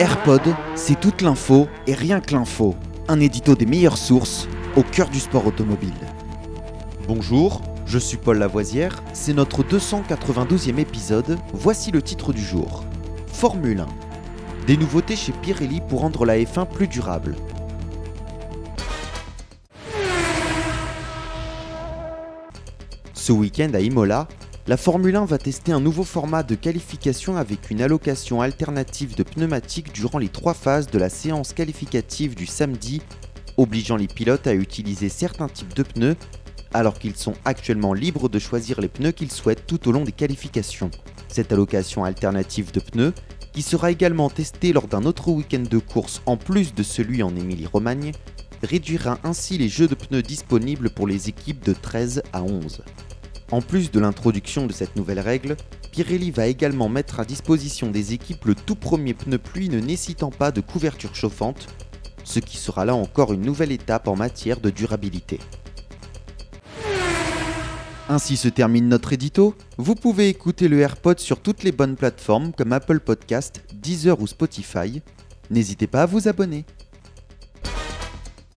AirPod, c'est toute l'info et rien que l'info. Un édito des meilleures sources au cœur du sport automobile. Bonjour, je suis Paul Lavoisière, c'est notre 292e épisode, voici le titre du jour. Formule 1. Des nouveautés chez Pirelli pour rendre la F1 plus durable. Ce week-end à Imola, la Formule 1 va tester un nouveau format de qualification avec une allocation alternative de pneumatiques durant les trois phases de la séance qualificative du samedi, obligeant les pilotes à utiliser certains types de pneus alors qu'ils sont actuellement libres de choisir les pneus qu'ils souhaitent tout au long des qualifications. Cette allocation alternative de pneus, qui sera également testée lors d'un autre week-end de course en plus de celui en Émilie-Romagne, réduira ainsi les jeux de pneus disponibles pour les équipes de 13 à 11. En plus de l'introduction de cette nouvelle règle, Pirelli va également mettre à disposition des équipes le tout premier pneu pluie ne nécessitant pas de couverture chauffante, ce qui sera là encore une nouvelle étape en matière de durabilité. Ainsi se termine notre édito. Vous pouvez écouter le AirPod sur toutes les bonnes plateformes comme Apple Podcast, Deezer ou Spotify. N'hésitez pas à vous abonner.